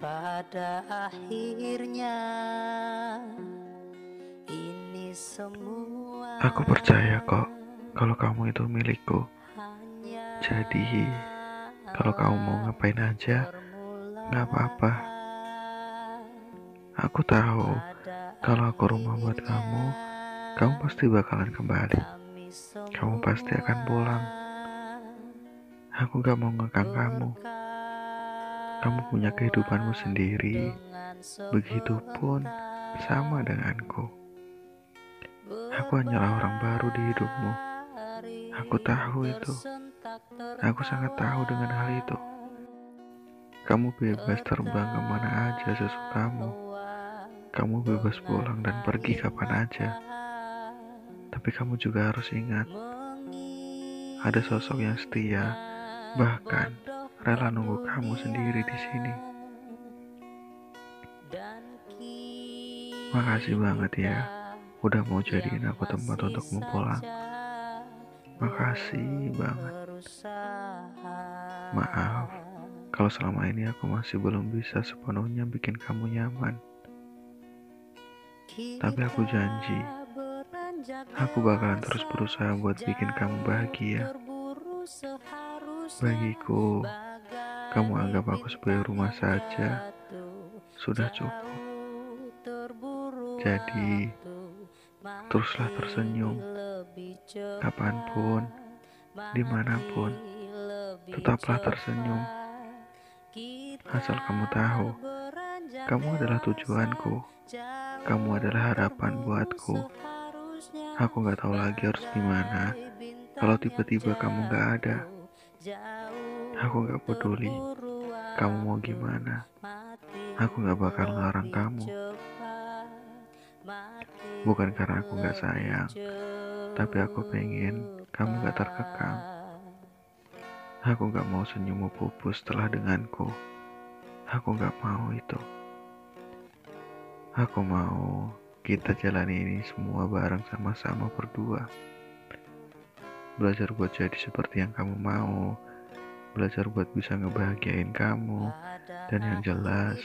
pada akhirnya ini semua Aku percaya kok kalau kamu itu milikku. Jadi, kalau kamu mau ngapain aja, nggak apa-apa. Aku tahu kalau aku rumah buat kamu, kamu pasti bakalan kembali. Kamu pasti akan pulang. Aku gak mau ngekang kamu. Kamu punya kehidupanmu sendiri. Begitupun sama denganku. Aku hanyalah orang baru di hidupmu. Aku tahu itu. Aku sangat tahu dengan hal itu. Kamu bebas terbang ke mana aja sesukamu. Kamu bebas pulang dan pergi kapan aja. Tapi kamu juga harus ingat, ada sosok yang setia, bahkan rela nunggu kamu sendiri di sini. Makasih banget ya, udah mau jadiin aku tempat untuk mau pulang. Makasih banget. Maaf, kalau selama ini aku masih belum bisa sepenuhnya bikin kamu nyaman. Tapi aku janji, aku bakalan terus berusaha buat bikin kamu bahagia. Bagiku, kamu anggap aku sebagai rumah saja, sudah cukup. Jadi, teruslah tersenyum, kapan pun, di mana pun, tetaplah tersenyum. Asal kamu tahu, kamu adalah tujuanku, kamu adalah harapan buatku. Aku gak tahu lagi harus gimana kalau tiba-tiba kamu gak ada. Aku gak peduli kamu mau gimana. Aku gak bakal ngelarang kamu. Bukan karena aku gak sayang, tapi aku pengen kamu gak terkekang. Aku gak mau senyummu pupus setelah denganku. Aku gak mau itu. Aku mau kita jalani ini semua bareng sama-sama berdua. Belajar buat jadi seperti yang kamu mau. Belajar buat bisa ngebahagiain kamu. Dan yang jelas,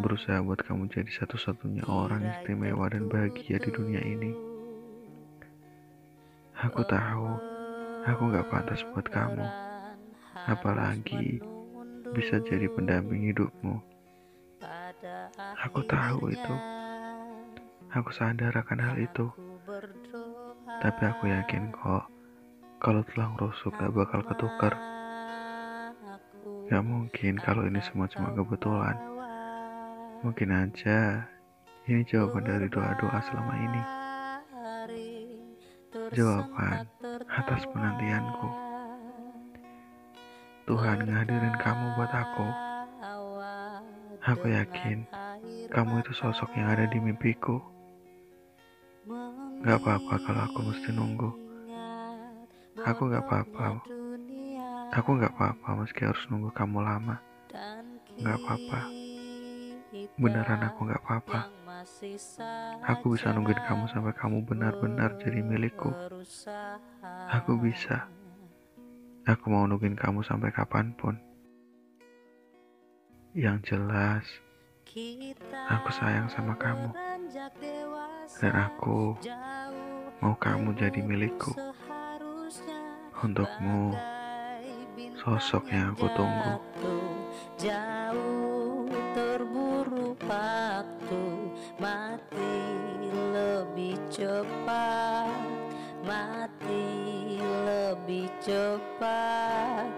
berusaha buat kamu jadi satu-satunya orang istimewa dan bahagia di dunia ini. Aku tahu, aku gak pantas buat kamu. Apalagi bisa jadi pendamping hidupmu. Aku tahu itu. Aku sadar akan hal itu. Tapi aku yakin kok, kalau tulang rusuk gak bakal ketukar. Gak mungkin kalau ini semua cuma kebetulan. Mungkin aja ini jawaban dari doa-doa selama ini. Jawaban atas penantianku. Tuhan ngadirin kamu buat aku. Aku yakin kamu itu sosok yang ada di mimpiku. Gak apa-apa kalau aku mesti nunggu. Aku gak apa-apa. Aku gak apa-apa meski harus nunggu kamu lama. Gak apa-apa. Beneran aku gak apa-apa. Aku bisa nungguin kamu sampai kamu benar-benar jadi milikku. Aku bisa. Aku mau nungguin kamu sampai kapan pun. Yang jelas, aku sayang sama kamu. Dan aku mau kamu jadi milikku. Untukmu, sosok yang aku tunggu. Jauh terburu waktu. Mati lebih cepat. Mati lebih cepat